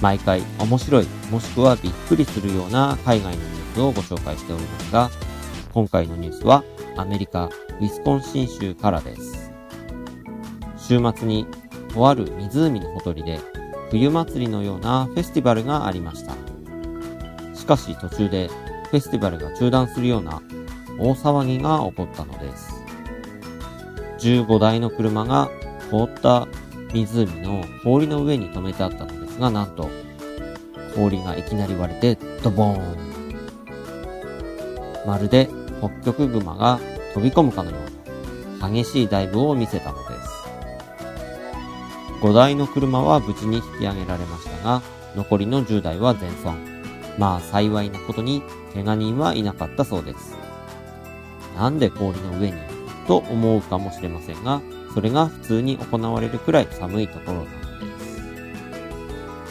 毎回面白いもしくはびっくりするような海外のニュースをご紹介しておりますが、今回のニュースはアメリカ・ウィスコンシン州からです。週末にとある湖のほとりで冬祭りのようなフェスティバルがありました。しかし途中でフェスティバルが中断するような大騒ぎが起こったのです。15台の車が凍った湖の氷の上に止めてあったのですが、なんと氷がいきなり割れてドボーン。まるで北極熊が飛び込むかのような激しいダイブを見せたのです。5台の車は無事に引き上げられましたが、残りの10台は全損。まあ幸いなことに怪我人はいなかったそうです。なんで氷の上に？と思うかもしれませんが、それが普通に行われるくらい寒いところな。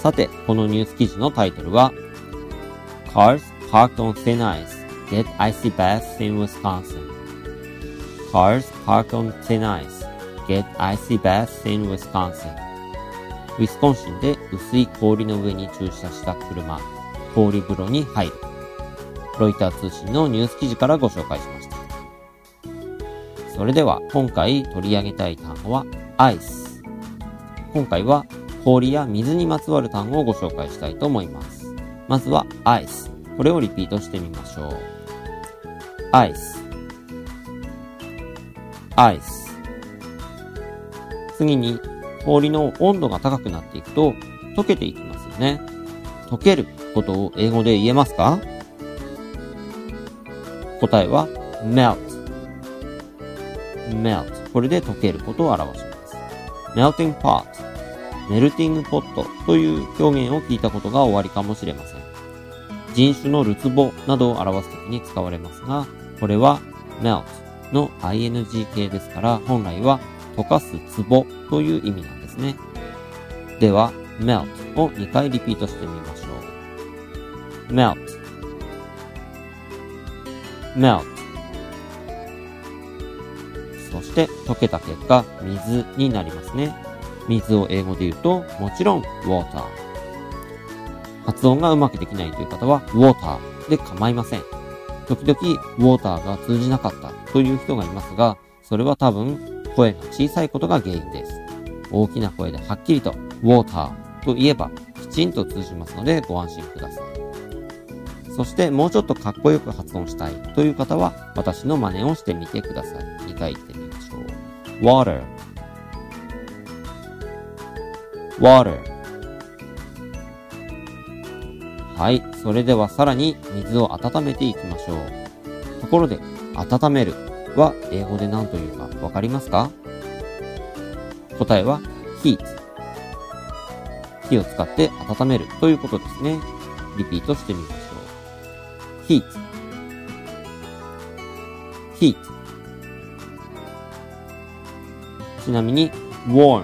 さて、このニュース記事のタイトルは、Cars parked on thin ice get icy baths in Wisconsin. Cars parked on thin ice get icy baths in Wisconsin. ウィスコンシンで薄い氷の上に駐車した車、氷風呂に入る。ロイター通信のニュース記事からご紹介しました。それでは今回取り上げたい単語はアイス。今回は氷や水にまつわる単語をご紹介したいと思います。まずはアイス。これをリピートしてみましょう。アイス。アイス。次に氷の温度が高くなっていくと溶けていきますよね。溶けることを英語で言えますか？答えは melt。melt。これで溶けることを表します。melting pot。メルティングポットという表現を聞いたことが終わりかもしれません。人種のるつぼなどを表すときに使われますが、これは melt の ing 形ですから、本来は溶かす壺という意味なんですね。では、melt を2回リピートしてみましょう。melt melt そして溶けた結果、水になりますね。水を英語で言うと、もちろん water。発音がうまくできないという方は water で構いません。時々 water が通じなかったという人がいますが、それは多分声が小さいことが原因です。大きな声ではっきりと water と言えばきちんと通じますのでご安心ください。そしてもうちょっとかっこよく発音したいという方は私の真似をしてみてください。2回言ってみましょう。water water はい。それではさらに水を温めていきましょう。ところで、温めるは英語で何というかわかりますか？答えは heat。火を使って温めるということですね。リピートしてみましょう。heat。heat。ちなみに warm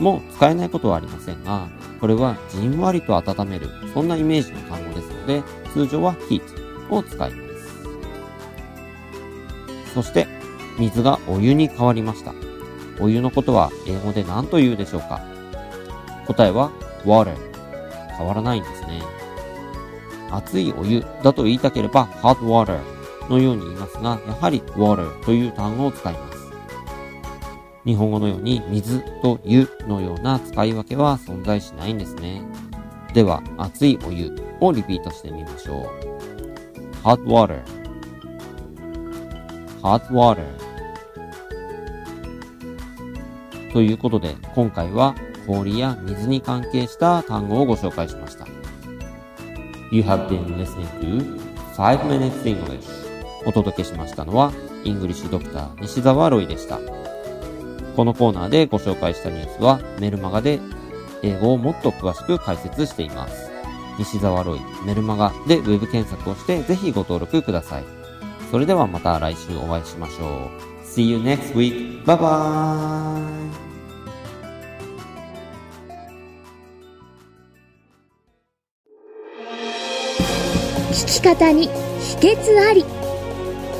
も使えないことはありませんが、これはじんわりと温める、そんなイメージの単語ですので、通常は heat を使います。そして、水がお湯に変わりました。お湯のことは英語で何と言うでしょうか？答えは water。変わらないんですね。熱いお湯だと言いたければ hot water のように言いますが、やはり water という単語を使います。日本語のように水と湯のような使い分けは存在しないんですね。では、熱いお湯をリピートしてみましょう。hot water hot water ということで、今回は氷や水に関係した単語をご紹介しました。You have been listening to 5 Minutes English お届けしましたのは、イングリッシュドクター西澤ロイでした。このコーナーでご紹介したニュースはメルマガで英語をもっと詳しく解説しています。西澤ロイ、メルマガでウェブ検索をしてぜひご登録ください。それではまた来週お会いしましょう。See you next week. Bye bye! 聞き方に秘訣あり